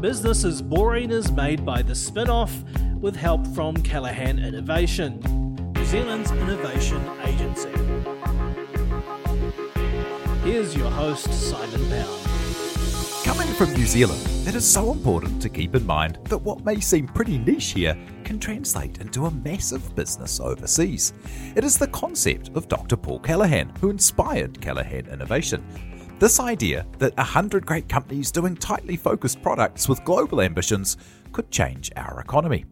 Business is Boring is made by the Spinoff with help from Callaghan Innovation, New Zealand's innovation agency. Here's your host, Simon Pound. Coming from New Zealand, it is so important to keep in mind that what may seem pretty niche here can translate into a massive business overseas. It is the concept of Dr. Paul Callaghan who inspired Callaghan Innovation. This idea that a hundred great companies doing tightly focused products with global ambitions could change our economy.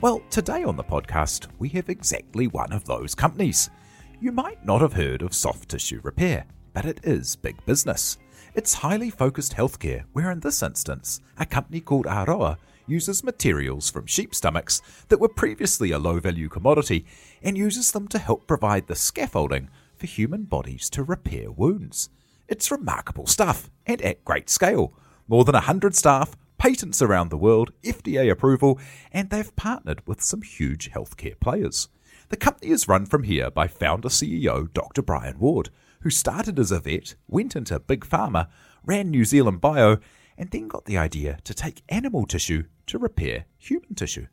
Well, today on the podcast, we have exactly one of those companies. You might not have heard of soft tissue repair, but it is big business. It's highly focused healthcare, where in this instance, a company called Aroa uses materials from sheep stomachs that were previously a low value commodity and uses them to help provide the scaffolding for human bodies to repair wounds. It's remarkable stuff and at great scale. More than 100 staff, patents around the world, FDA approval, and they've partnered with some huge healthcare players. The company is run from here by founder CEO Dr. Brian Ward, who started as a vet, went into big pharma, ran New Zealand Bio, and then got the idea to take animal tissue to repair human tissue.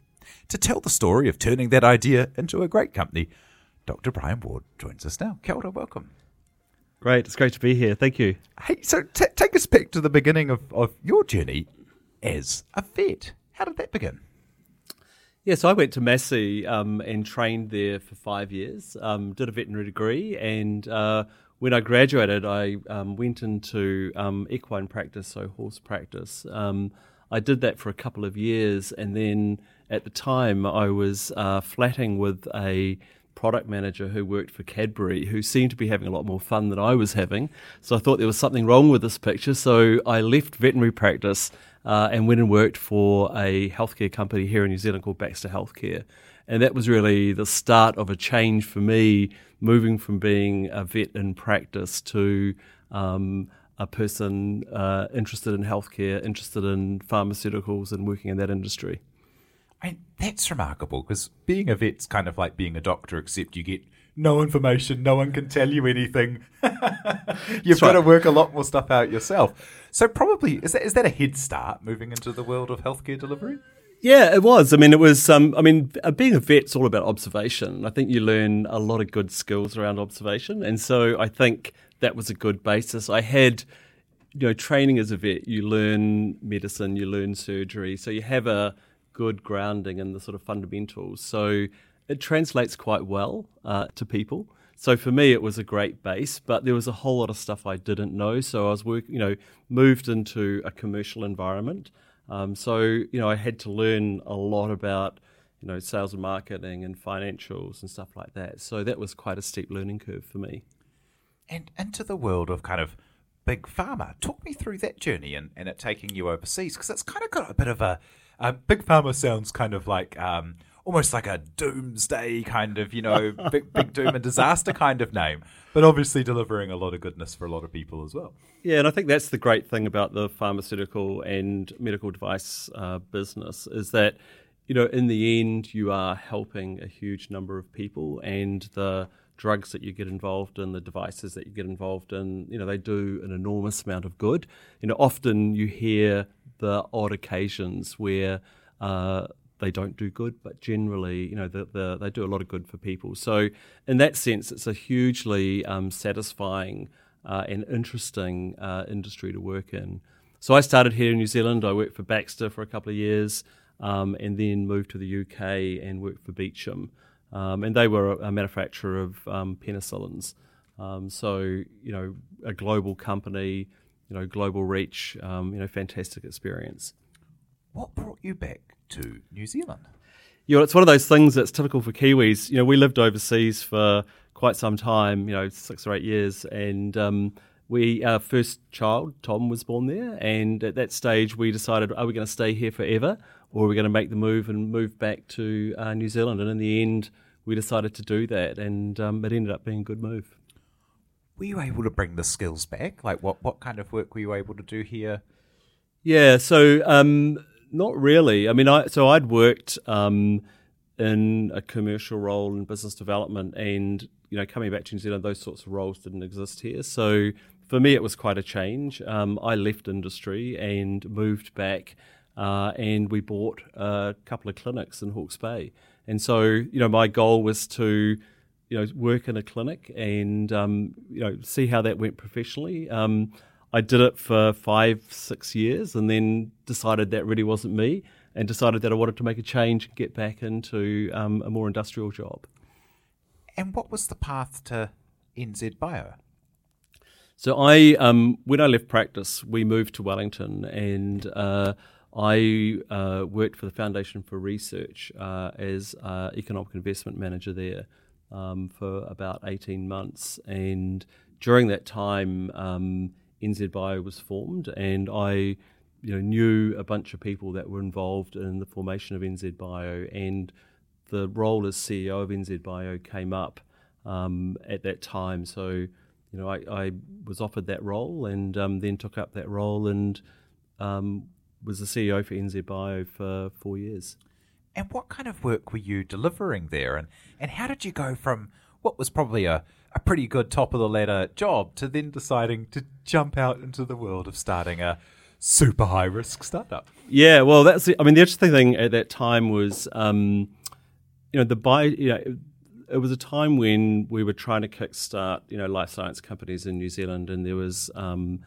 To tell the story of turning that idea into a great company, Dr. Brian Ward joins us now. Kia ora, welcome. Great, it's great to be here. Thank you. Hey, so t- take us back to the beginning of, of your journey as a vet. How did that begin? Yeah, so I went to Massey um, and trained there for five years, um, did a veterinary degree, and uh, when I graduated, I um, went into um, equine practice, so horse practice. Um, I did that for a couple of years, and then at the time, I was uh, flatting with a product manager who worked for Cadbury, who seemed to be having a lot more fun than I was having. So I thought there was something wrong with this picture. So I left veterinary practice uh, and went and worked for a healthcare company here in New Zealand called Baxter Healthcare. And that was really the start of a change for me, moving from being a vet in practice to um, a person uh, interested in healthcare, interested in pharmaceuticals, and working in that industry. I mean, that's remarkable because being a vet's kind of like being a doctor, except you get no information, no one can tell you anything. You've got to work a lot more stuff out yourself. So probably is that is that a head start moving into the world of healthcare delivery? Yeah, it was. I mean, it was. Um, I mean, uh, being a vet's all about observation. I think you learn a lot of good skills around observation, and so I think that was a good basis. I had, you know, training as a vet. You learn medicine, you learn surgery, so you have a good grounding in the sort of fundamentals. So it translates quite well uh, to people. So for me, it was a great base, but there was a whole lot of stuff I didn't know. So I was working, you know, moved into a commercial environment. Um, so you know, I had to learn a lot about you know sales and marketing and financials and stuff like that. So that was quite a steep learning curve for me. And into the world of kind of big pharma. Talk me through that journey and, and it taking you overseas because it's kind of got a bit of a uh, big pharma sounds kind of like um, almost like a doomsday kind of you know big big doom and disaster kind of name, but obviously delivering a lot of goodness for a lot of people as well. Yeah, and I think that's the great thing about the pharmaceutical and medical device uh, business is that you know in the end you are helping a huge number of people and the drugs that you get involved in, the devices that you get involved in, you know, they do an enormous amount of good. You know, often you hear the odd occasions where uh, they don't do good, but generally, you know, the, the, they do a lot of good for people. So, in that sense, it's a hugely um, satisfying uh, and interesting uh, industry to work in. So I started here in New Zealand. I worked for Baxter for a couple of years, um, and then moved to the UK and worked for Beecham. Um, and they were a, manufacturer of um, penicillins. Um, so you know, a global company, you know, global reach, um, you know, fantastic experience. What brought you back to New Zealand? You know, it's one of those things that's typical for Kiwis. You know, we lived overseas for quite some time, you know, six or eight years, and um, we our first child, Tom, was born there, and at that stage we decided, are we going to stay here forever, or are we going to make the move and move back to uh, New Zealand? And in the end, we decided to do that, and um, it ended up being a good move. Were you able to bring the skills back? Like, what what kind of work were you able to do here? Yeah, so um, not really. I mean, I so I'd worked um, in a commercial role in business development, and you know, coming back to New Zealand, those sorts of roles didn't exist here. So for me, it was quite a change. Um, I left industry and moved back, uh, and we bought a couple of clinics in Hawke's Bay. And so, you know, my goal was to, you know, work in a clinic and, um, you know, see how that went professionally. Um, I did it for five, six years, and then decided that really wasn't me, and decided that I wanted to make a change and get back into um, a more industrial job. And what was the path to NZ Bio? So I, um, when I left practice, we moved to Wellington, and uh, I uh, worked for the Foundation for Research uh, as uh, economic investment manager there um, for about eighteen months. And during that time, um, was formed, and I, you know, knew a bunch of people that were involved in the formation of NZ Bio and the role as CEO of NZ Bio came up um, at that time. So, you know, I, I was offered that role and um, then took up that role and um, was the CEO for NZ Bio for four years. And what kind of work were you delivering there? And, and how did you go from what was probably a, a pretty good top of the ladder job to then deciding to jump out into the world of starting a super high risk startup? Yeah, well, that's the, I mean, the interesting thing at that time was um, you know, the buy, you know, it was a time when we were trying to kickstart, you know, life science companies in New Zealand, and there was um,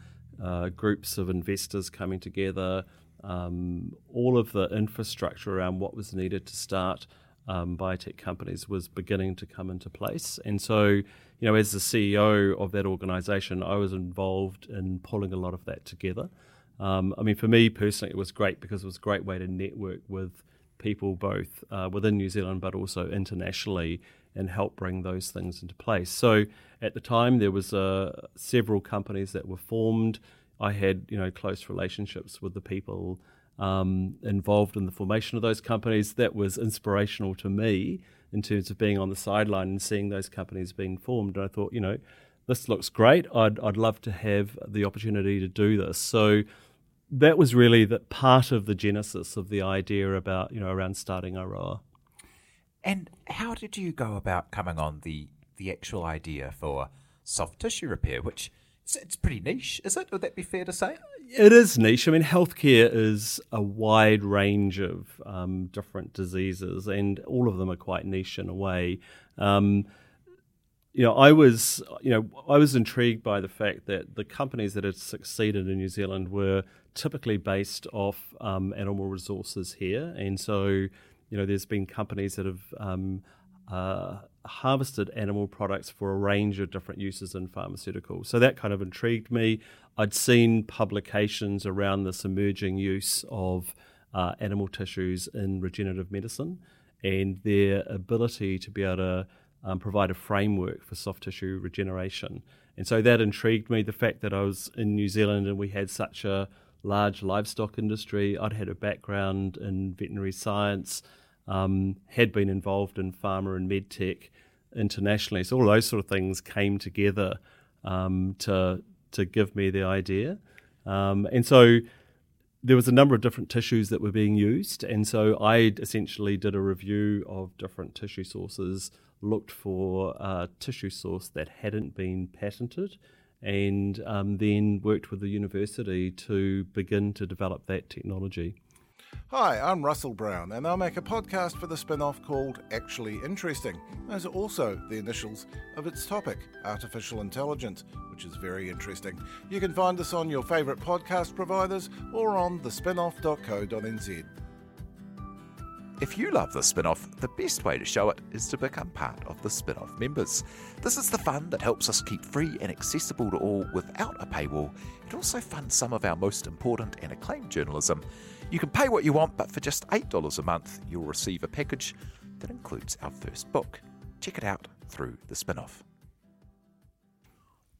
uh, groups of investors coming together. Um, all of the infrastructure around what was needed to start um, biotech companies was beginning to come into place, and so, you know, as the CEO of that organisation, I was involved in pulling a lot of that together. Um, I mean, for me personally, it was great because it was a great way to network with people both uh, within New Zealand but also internationally and help bring those things into place. So at the time there was uh, several companies that were formed. I had you know close relationships with the people um, involved in the formation of those companies. That was inspirational to me in terms of being on the sideline and seeing those companies being formed. And I thought, you know, this looks great. I'd I'd love to have the opportunity to do this. So that was really the part of the genesis of the idea about you know around starting Aroa. And how did you go about coming on the the actual idea for soft tissue repair, which it's, it's pretty niche, is it? Would that be fair to say? It is niche. I mean, healthcare is a wide range of um, different diseases, and all of them are quite niche in a way. Um, you know, I was, you know, I was intrigued by the fact that the companies that had succeeded in New Zealand were typically based off um, animal resources here, and so, you know, there's been companies that have um, uh, harvested animal products for a range of different uses in pharmaceuticals. So that kind of intrigued me. I'd seen publications around this emerging use of uh, animal tissues in regenerative medicine and their ability to be able to um, provide a framework for soft tissue regeneration. And so that intrigued me. The fact that I was in New Zealand and we had such a large livestock industry, I'd had a background in veterinary science, um, had been involved in pharma and medtech internationally. So all those sort of things came together um, to to give me the idea. Um, and so there was a number of different tissues that were being used, and so I essentially did a review of different tissue sources looked for a tissue source that hadn't been patented and um, then worked with the university to begin to develop that technology. Hi, I'm Russell Brown, and I'll make a podcast for the Spinoff called Actually Interesting. Those are also the initials of its topic, artificial intelligence, which is very interesting. You can find us on your favourite podcast providers or on thespinoff.co.nz. If you love the Spinoff, the best way to show it is to become part of the Spinoff members. This is the fund that helps us keep free and accessible to all without a paywall. It also funds some of our most important and acclaimed journalism. You can pay what you want, but for just $8 a month, you'll receive a package that includes our first book. Check it out through the Spinoff.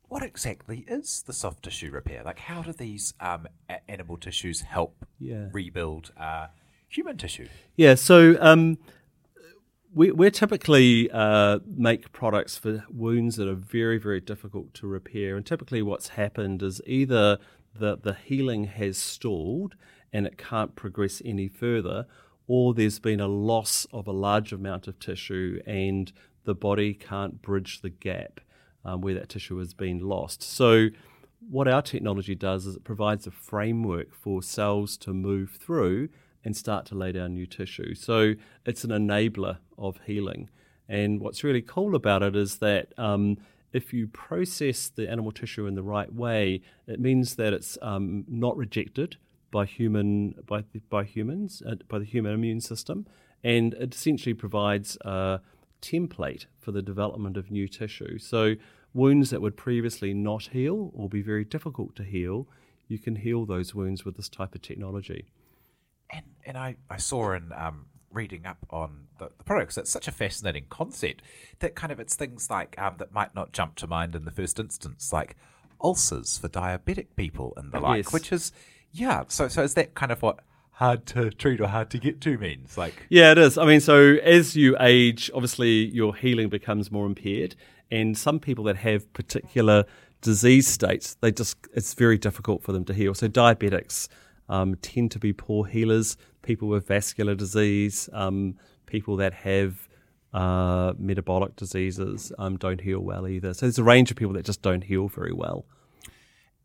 What exactly is the soft tissue repair? Like, how do these um, a- animal tissues help Yeah. rebuild uh, human tissue? Yeah, so um, we we typically uh, make products for wounds that are very very difficult to repair, and typically what's happened is either the the healing has stalled and it can't progress any further, or there's been a loss of a large amount of tissue and the body can't bridge the gap um, where that tissue has been lost. So what our technology does is it provides a framework for cells to move through and start to lay down new tissue. So it's an enabler of healing. And what's really cool about it is that um, if you process the animal tissue in the right way, it means that it's um, not rejected by human by by humans uh, by the human immune system, and it essentially provides a template for the development of new tissue. So wounds that would previously not heal or be very difficult to heal, you can heal those wounds with this type of technology. And and I, I saw in um, reading up on the, the products, it's such a fascinating concept that kind of it's things like um, that might not jump to mind in the first instance, like ulcers for diabetic people and the like, Yes. which is yeah. So so is that kind of what hard to treat or hard to get to means? Like Yeah, it is. I mean, so as you age, obviously your healing becomes more impaired, and some people that have particular disease states, they just it's very difficult for them to heal. So diabetics um, tend to be poor healers. People with vascular disease, um, people that have uh, metabolic diseases um, don't heal well either. So there's a range of people that just don't heal very well.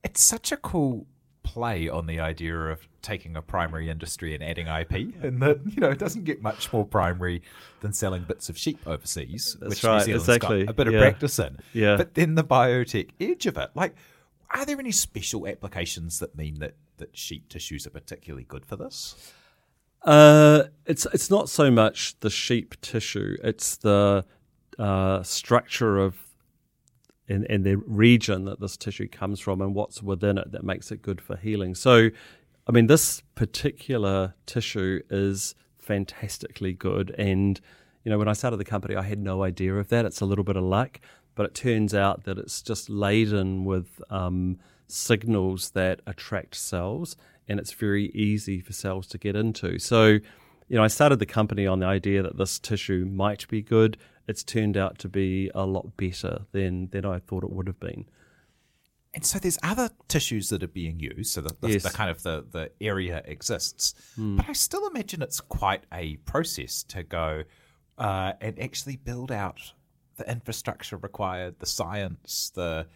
it's such a cool play on the idea of taking a primary industry and adding IP, and that you know it doesn't get much more primary than selling bits of sheep overseas, That's which right, New Zealand's exactly, got a bit of practice in. Yeah. But then the biotech edge of it, like, are there any special applications that mean that that sheep tissues are particularly good for this? Uh, it's it's not so much the sheep tissue; it's the uh, structure of and, and the region that this tissue comes from and what's within it that makes it good for healing. So, I mean, this particular tissue is fantastically good. And, you know, when I started the company, I had no idea of that. It's a little bit of luck, but it turns out that it's just laden with um, signals that attract cells and it's very easy for cells to get into. So, you know, I started the company on the idea that this tissue might be good. It's turned out to be a lot better than, than I thought it would have been. And so there's other tissues that are being used, so the, the, Yes. the kind of the, the area exists. But I still imagine it's quite a process to go uh, and actually build out the infrastructure required, the science, the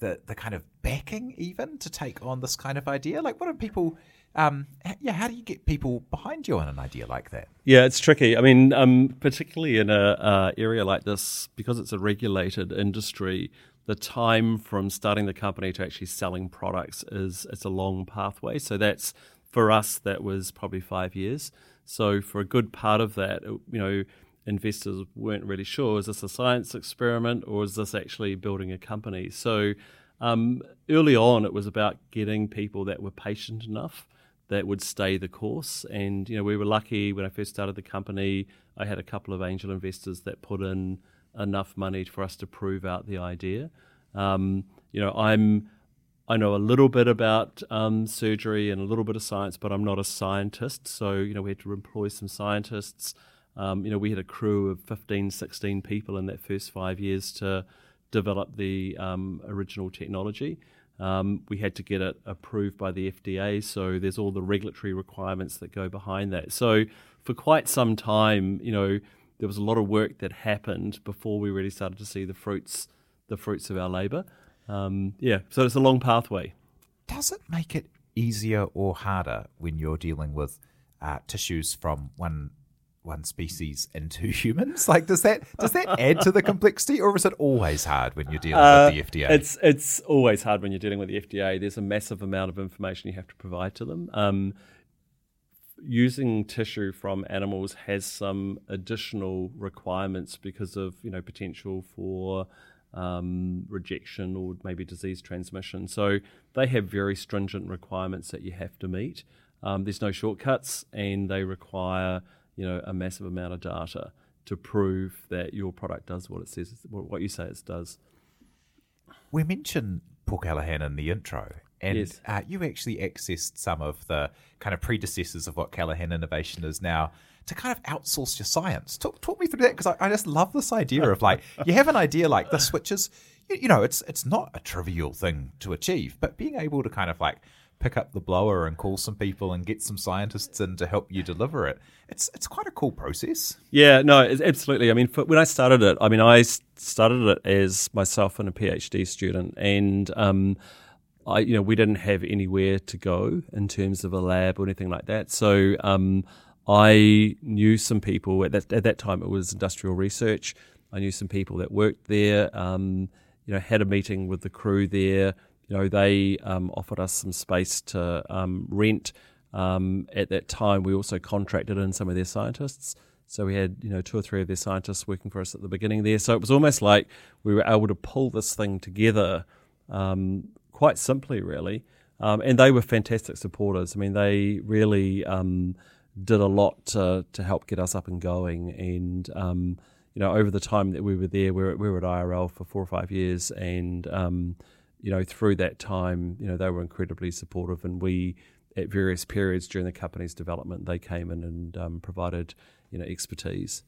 the the kind of backing even to take on this kind of idea. Like, what are people? Um, yeah, how do you get people behind you on an idea like that? Yeah, it's tricky. I mean, um, particularly in a uh, area like this, because it's a regulated industry, the time from starting the company to actually selling products is it's a long pathway. So that's for us that was probably five years. So for a good part of that, you know, investors weren't really sure is this a science experiment or is this actually building a company? So um, early on, it was about getting people that were patient enough that would stay the course. And you know, we were lucky when I first started the company. I had a couple of angel investors that put in enough money for us to prove out the idea. Um, you know, I'm I know a little bit about um, surgery and a little bit of science, but I'm not a scientist. So you know, we had to employ some scientists. Um, you know, we had a crew of 15, 16 people in that first five years to develop the um, original technology. Um, we had to get it approved by the FDA, so there's all the regulatory requirements that go behind that. So for quite some time, you know, there was a lot of work that happened before we really started to see the fruits, the fruits of our labour. Um, yeah, so it's a long pathway. Does it make it easier or harder when you're dealing with uh, tissues from one one species into humans? Like, does that does that add to the complexity, or is it always hard when you're dealing Uh, with the FDA? It's it's always hard when you're dealing with the FDA. There's a massive amount of information you have to provide to them. Um, using tissue from animals has some additional requirements because of you know potential for um, rejection or maybe disease transmission. So they have very stringent requirements that you have to meet. Um, there's no shortcuts, and they require you know a massive amount of data to prove that your product does what it says, what you say it does. We mentioned Paul Callaghan in the intro, and Yes. uh, you actually accessed some of the kind of predecessors of what Callaghan Innovation is now to kind of outsource your science. Talk, talk me through that because I, I just love this idea of like you have an idea like this, which is you, you know it's it's not a trivial thing to achieve, but being able to kind of like pick up the blower and call some people and get some scientists in to help you deliver it. It's it's quite a cool process. Yeah, no, absolutely. I mean, for, when I started it, I mean, I started it as myself and a PhD student, and um, I, you know, we didn't have anywhere to go in terms of a lab or anything like that. So um, I knew some people at that at that time. It was industrial research. I knew some people that worked there. Um, you know, had a meeting with the crew there. You know, they um, offered us some space to um, rent. Um, at that time, we also contracted in some of their scientists. So we had, you know, two or three of their scientists working for us at the beginning there. So it was almost like we were able to pull this thing together um, quite simply, really. Um, and they were fantastic supporters. I mean, they really um, did a lot to, to help get us up and going. And, you know, over the time that we were there, we were, we were at IRL for four or five years. And, you know, through that time, you know, they were incredibly supportive. And we, at various periods during the company's development, they came in and um, provided, you know, expertise.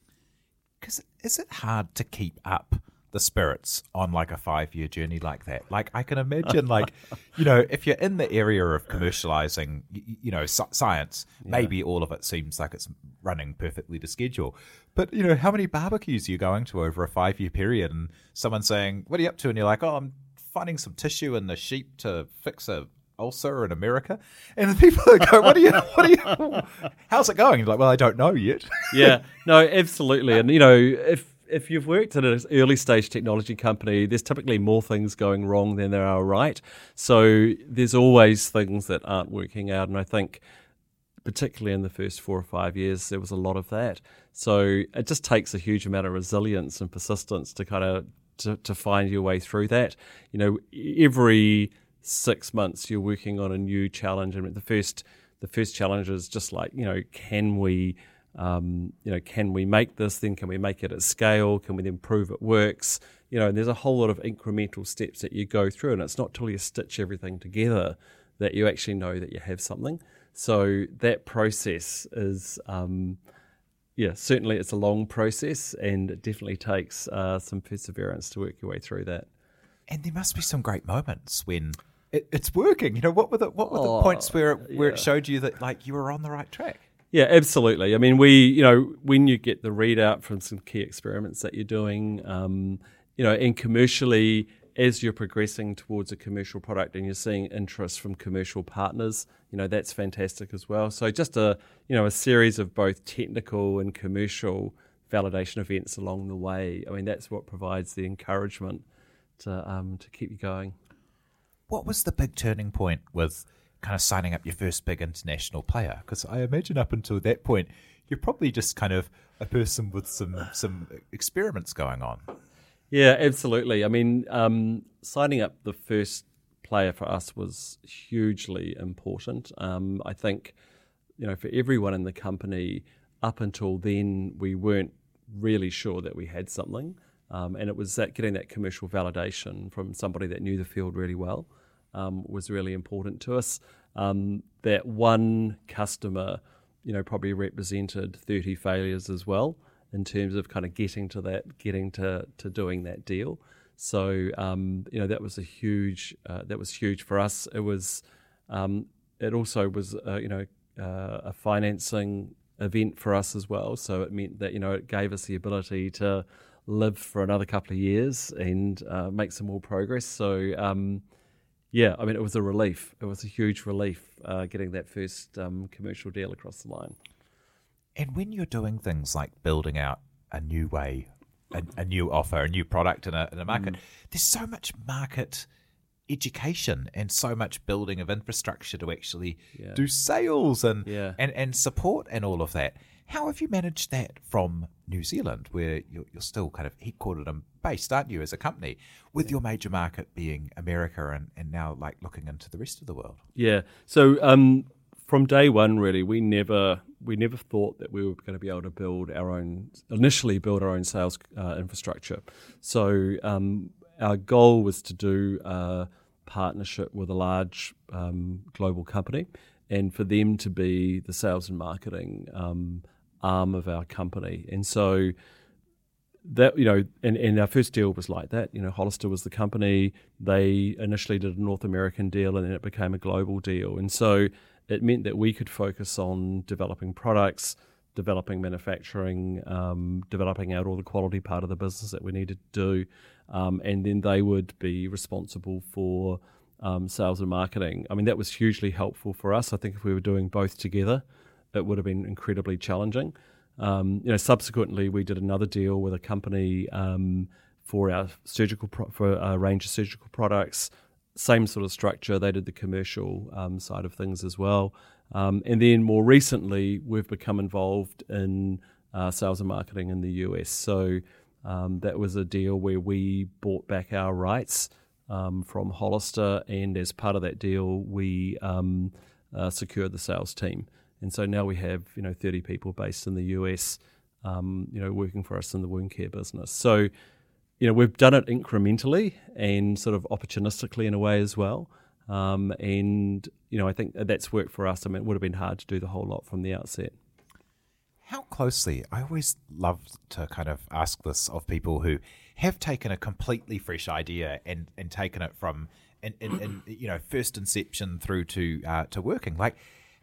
Because is it hard to keep up the spirits on like a five year journey like that? Like I can imagine, like you know, if you're in the area of commercializing, you know, sci- science, maybe all of it seems like it's running perfectly to schedule. But you know, how many barbecues are you going to over a five year period? And someone saying, "What are you up to?" And you're like, "Oh, I'm finding some tissue in the sheep to fix a." ulcer in America, and the people go, "What are you? What are you? How's it going?" You're like, "Well, I don't know yet." yeah, no, absolutely. And you know, if if you've worked at an early stage technology company, there's typically more things going wrong than there are right. So there's always things that aren't working out, and I think. Particularly in the first four or five years, there was a lot of that. So it just takes a huge amount of resilience and persistence to kind of to, to find your way through that. You know, every six months you're working on a new challenge, and the first the first challenge is just like you know, can we um, you know, can we make this? Then can we make it at scale? Can we then prove it works? You know, and there's a whole lot of incremental steps that you go through, and it's not till you stitch everything together that you actually know that you have something. So that process is, um, yeah, certainly it's a long process, and it definitely takes uh, some perseverance to work your way through that. And there must be some great moments when it, it's working. You know, what were the what were the Oh, points where it, where yeah. it showed you that like you were on the right track? Yeah, absolutely. I mean, we, you know, when you get the readout from some key experiments that you're doing, um, you know, and commercially, as you're progressing towards a commercial product and you're seeing interest from commercial partners, you know, that's fantastic as well. So just a, you know, a series of both technical and commercial validation events along the way. I mean, that's what provides the encouragement to um, to keep you going. What was the big turning point with kind of signing up your first big international player? Because I imagine up until that point, you're probably just kind of a person with some some experiments going on. Yeah, absolutely. I mean, um, signing up the first player for us was hugely important. Um, I think, you know, for everyone in the company, up until then, we weren't really sure that we had something. Um, and it was that getting that commercial validation from somebody that knew the field really well um, was really important to us. Um, that one customer, you know, probably represented 30 failures as well in terms of kind of getting to that, getting to, to doing that deal. So um, you know that was a huge uh, that was huge for us. It was um, it also was uh, you know uh, a financing event for us as well. So it meant that you know it gave us the ability to live for another couple of years and uh, make some more progress. So um, yeah, I mean, it was a relief. It was a huge relief uh, getting that first um, commercial deal across the line. And when you're doing things like building out a new way, a, a new offer, a new product in a, in a market, mm. there's so much market education and so much building of infrastructure to actually yeah. do sales and, yeah. and and support and all of that. How have you managed that from New Zealand, where you're, you're still kind of headquartered and based, aren't you, as a company, with yeah. your major market being America and, and now like looking into the rest of the world? Yeah. So um, from day one, really, we never we never thought that we were going to be able to build our own initially build our own sales uh, infrastructure. So um, our goal was to do a partnership with a large um, global company, and for them to be the sales and marketing um, arm of our company. And so that you know, and, and our first deal was like that. You know, Hollister was the company. They initially did a North American deal, and then it became a global deal. And so it meant that we could focus on developing products, developing manufacturing, um, developing out all the quality part of the business that we needed to do, um, and then they would be responsible for um, sales and marketing. I mean, that was hugely helpful for us. I think if we were doing both together, it would have been incredibly challenging. Um, you know, subsequently, we did another deal with a company um, for our surgical pro- for a range of surgical products. Same sort of structure. They did the commercial um, side of things as well. Um, and then more recently, we've become involved in uh, sales and marketing in the US. So um, that was a deal where we bought back our rights um, from Hollister, and as part of that deal, we uh, secured the sales team. And so now we have you know 30 people based in the US, um, you know, working for us in the wound care business. So you know we've done it incrementally and sort of opportunistically in a way as well. Um, and you know I think that's worked for us. I mean, it would have been hard to do the whole lot from the outset. How closely? I always love to kind of ask this of people who have taken a completely fresh idea and, and taken it from in, in you know first inception through to uh, to working. Like,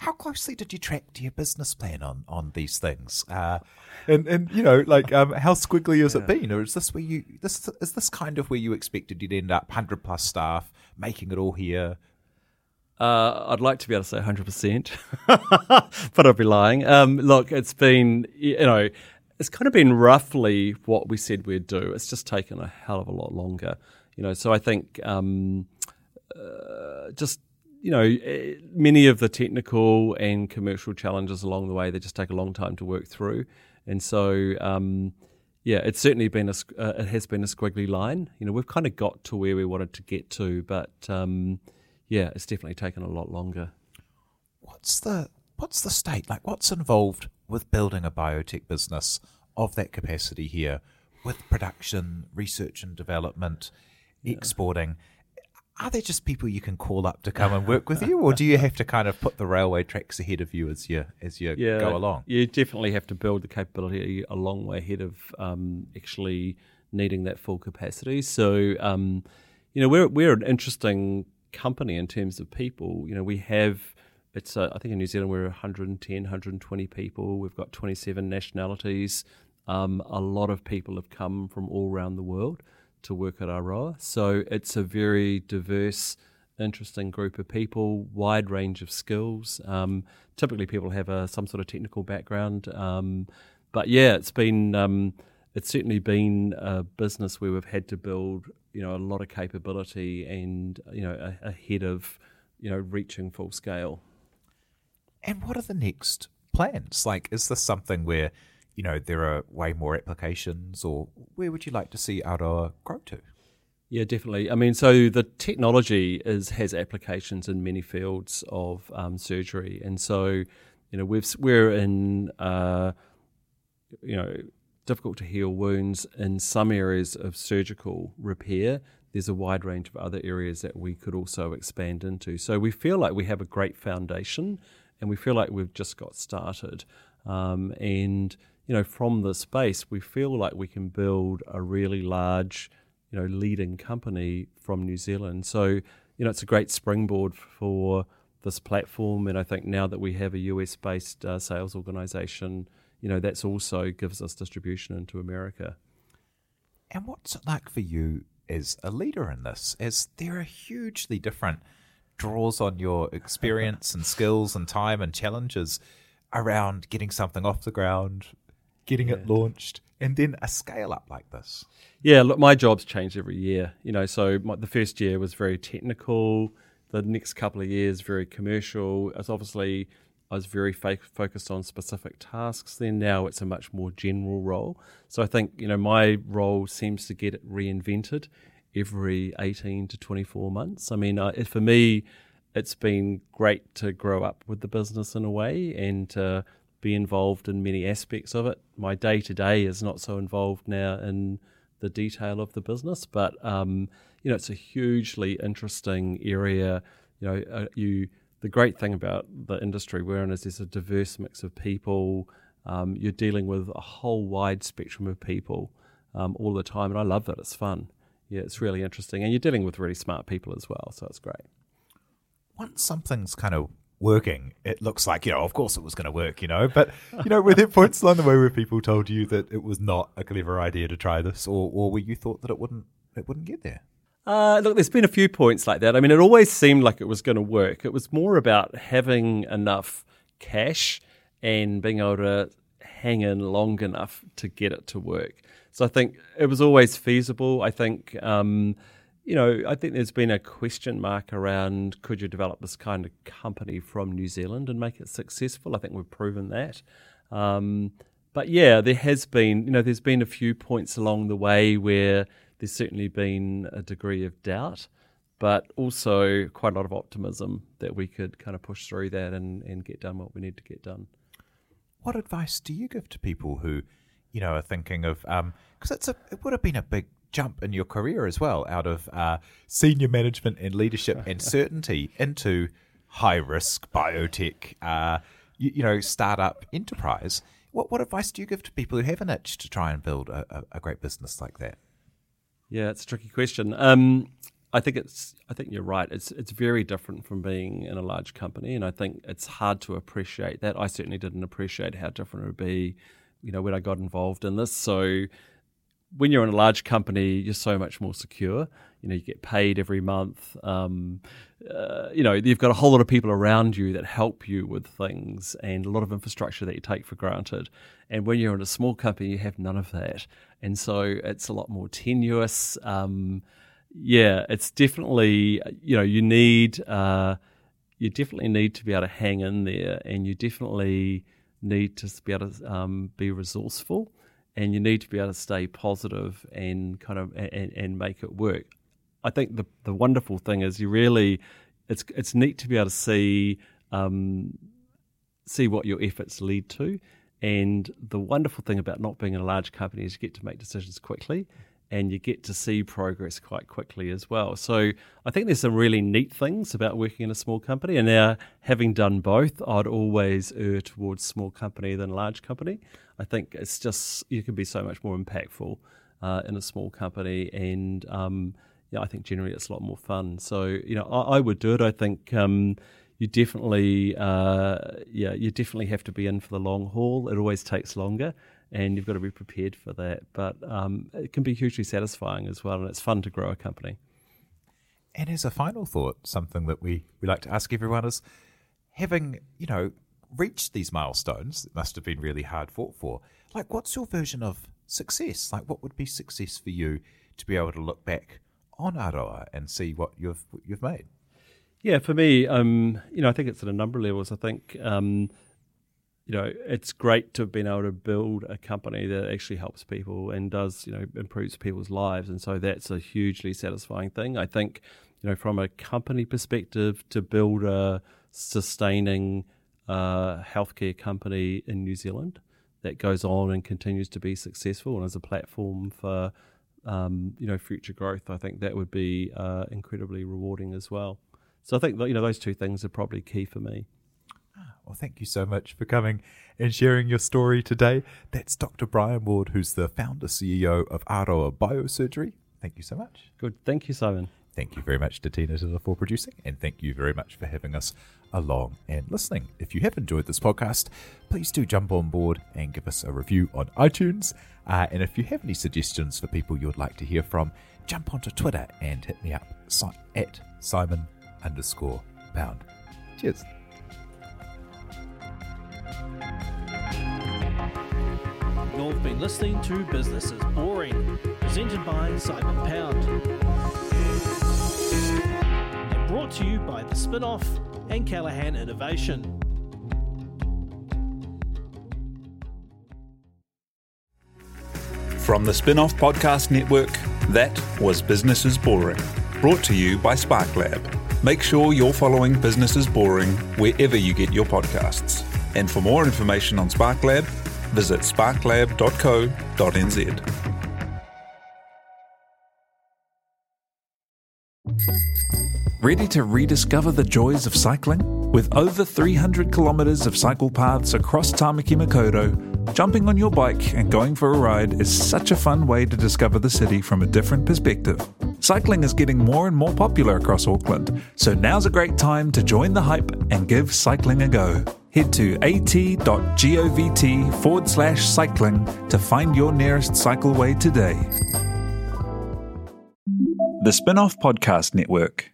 how closely did you track to your business plan on on these things? Uh, and and you know, like, um, how squiggly has yeah. it been, or is this where you this is this kind of where you expected you'd end up, hundred plus staff, making it all here? Uh, I'd like to be able to say 100%, but I'd be lying. Um, look, it's been, you know, it's kind of been roughly what we said we'd do. It's just taken a hell of a lot longer, you know. So I think um, uh, just you know, eh, many of the technical and commercial challenges along the way they just take a long time to work through, and so um, yeah, it's certainly been a uh, it has been a squiggly line. You know, we've kind of got to where we wanted to get to, but um, yeah, it's definitely taken a lot longer. What's the what's the state like? What's involved with building a biotech business of that capacity here, with production, research and development, yeah. exporting? Are there just people you can call up to come and work with you, or do you have to kind of put the railway tracks ahead of you as you as you yeah, go along? You definitely have to build the capability a long way ahead of um, actually needing that full capacity. So, um, you know, we're we're an interesting company in terms of people. You know, we have it's uh, I think in New Zealand we're 110, 120 people. We've got 27 nationalities. Um, a lot of people have come from all around the world to work at Aroa. So it's a very diverse, interesting group of people, wide range of skills. Um, typically, people have a, some sort of technical background. Um, but yeah, it's been um, it's certainly been a business where we've had to build you know a lot of capability and you know ahead of you know reaching full scale. And what are the next plans? Like, is this something where you know, there are way more applications, or where would you like to see Aroa grow to? Yeah, definitely. I mean, so the technology is has applications in many fields of um, surgery, and so you know we've we're in uh, you know difficult to heal wounds in some areas of surgical repair. There's a wide range of other areas that we could also expand into. So we feel like we have a great foundation, and we feel like we've just got started. Um, and you know, from the space, we feel like we can build a really large, you know, leading company from New Zealand. So, you know, it's a great springboard for this platform. And I think now that we have a US based uh, sales organization, you know, that's also gives us distribution into America. And what's it like for you as a leader in this, as there are hugely different draws on your experience and skills and time and challenges around getting something off the ground, getting yeah. it launched, and then a scale up like this? Yeah, look, my job's changed every year. You know, so my, the first year was very technical. The next couple of years, very commercial. It's obviously I was very fo- focused on specific tasks. Then now it's a much more general role. So I think you know my role seems to get reinvented every eighteen to twenty four months. I mean, uh, for me, it's been great to grow up with the business in a way and to be involved in many aspects of it. My day to day is not so involved now in the detail of the business, but um, you know, it's a hugely interesting area. You know, uh, you the great thing about the industry we're in is there's a diverse mix of people. Um, you're dealing with a whole wide spectrum of people um, all the time, and I love that. It's fun. Yeah, it's really interesting, and you're dealing with really smart people as well, so it's great. Once something's kind of working, it looks like, you know, of course it was going to work, you know. But, you know, were there points along the way where people told you that it was not a clever idea to try this, or, or were you thought that it wouldn't it wouldn't get there? Uh, look, there's been a few points like that. I mean, it always seemed like it was going to work. It was more about having enough cash and being able to hang in long enough to get it to work. So I think it was always feasible. I think. Um, you know, I think there's been a question mark around could you develop this kind of company from New Zealand and make it successful? I think we've proven that. Um, but yeah, there has been, you know, there's been a few points along the way where there's certainly been a degree of doubt, but also quite a lot of optimism that we could kind of push through that and, and get done what we need to get done. What advice do you give to people who, you know, are thinking of, because um, it's a, it would have been a big jump in your career as well, out of uh, senior management and leadership and certainty into high risk biotech, uh, you, you, know, startup enterprise. What what advice do you give to people who have an itch to try and build a, a, a great business like that? Yeah, it's a tricky question. Um, I think it's. I think you're right. It's it's very different from being in a large company, and I think it's hard to appreciate that. I certainly didn't appreciate how different it would be, you know, when I got involved in this. So when you're in a large company, you're so much more secure. You know, you get paid every month. Um, uh, you know, you've got a whole lot of people around you that help you with things, and a lot of infrastructure that you take for granted. And when you're in a small company, you have none of that, and so it's a lot more tenuous. Um, yeah, it's definitely you know you need uh, you definitely need to be able to hang in there, and you definitely need to be able to um, be resourceful and you need to be able to stay positive and kind of and, and make it work. I think the the wonderful thing is you really it's it's neat to be able to see um, see what your efforts lead to. And the wonderful thing about not being in a large company is you get to make decisions quickly and you get to see progress quite quickly as well. So I think there's some really neat things about working in a small company. And now, having done both, I'd always err towards small company than large company. I think it's just you can be so much more impactful uh, in a small company, and um, yeah, I think generally it's a lot more fun. So you know, I, I would do it. I think. Um, you definitely, uh, yeah, you definitely have to be in for the long haul. It always takes longer, and you've got to be prepared for that. But um, it can be hugely satisfying as well, and it's fun to grow a company. And as a final thought, something that we, we like to ask everyone is having, you know, reached these milestones that must have been really hard fought for, like what's your version of success? Like what would be success for you to be able to look back on Aroa and see what you've what you've made? Yeah, for me, um, you know, I think it's at a number of levels. I think um, you know, it's great to have been able to build a company that actually helps people and does, you know, improves people's lives. And so that's a hugely satisfying thing. I think, you know, from a company perspective, to build a sustaining uh, healthcare company in New Zealand that goes on and continues to be successful and as a platform for, um, you know, future growth, I think that would be uh, incredibly rewarding as well. So I think, you know, those two things are probably key for me. Well, thank you so much for coming and sharing your story today. That's Dr. Brian Ward, who's the founder CEO of Aroa Biosurgery. Thank you so much. Good. Thank you, Simon. Thank you very much to Tina Tiller for producing, and thank you very much for having us along and listening. If you have enjoyed this podcast, please do jump on board and give us a review on iTunes. Uh, and if you have any suggestions for people you would like to hear from, jump onto Twitter and hit me up at Simon underscore pound. Cheers. You've been listening to Business is Boring, presented by Simon Pound. And brought to you by The Spinoff and Callaghan Innovation. From the Spinoff Podcast Network, that was Business is Boring, brought to you by SparkLab. Make sure you're following Business is Boring wherever you get your podcasts. And for more information on SparkLab, visit sparklab.co.nz. Ready to rediscover the joys of cycling? With over 300 kilometres of cycle paths across Tamaki Makaurau, jumping on your bike and going for a ride is such a fun way to discover the city from a different perspective. Cycling is getting more and more popular across Auckland, so now's a great time to join the hype and give cycling a go. Head to at.govt forward slash cycling to find your nearest cycleway today. The Spinoff Podcast Network.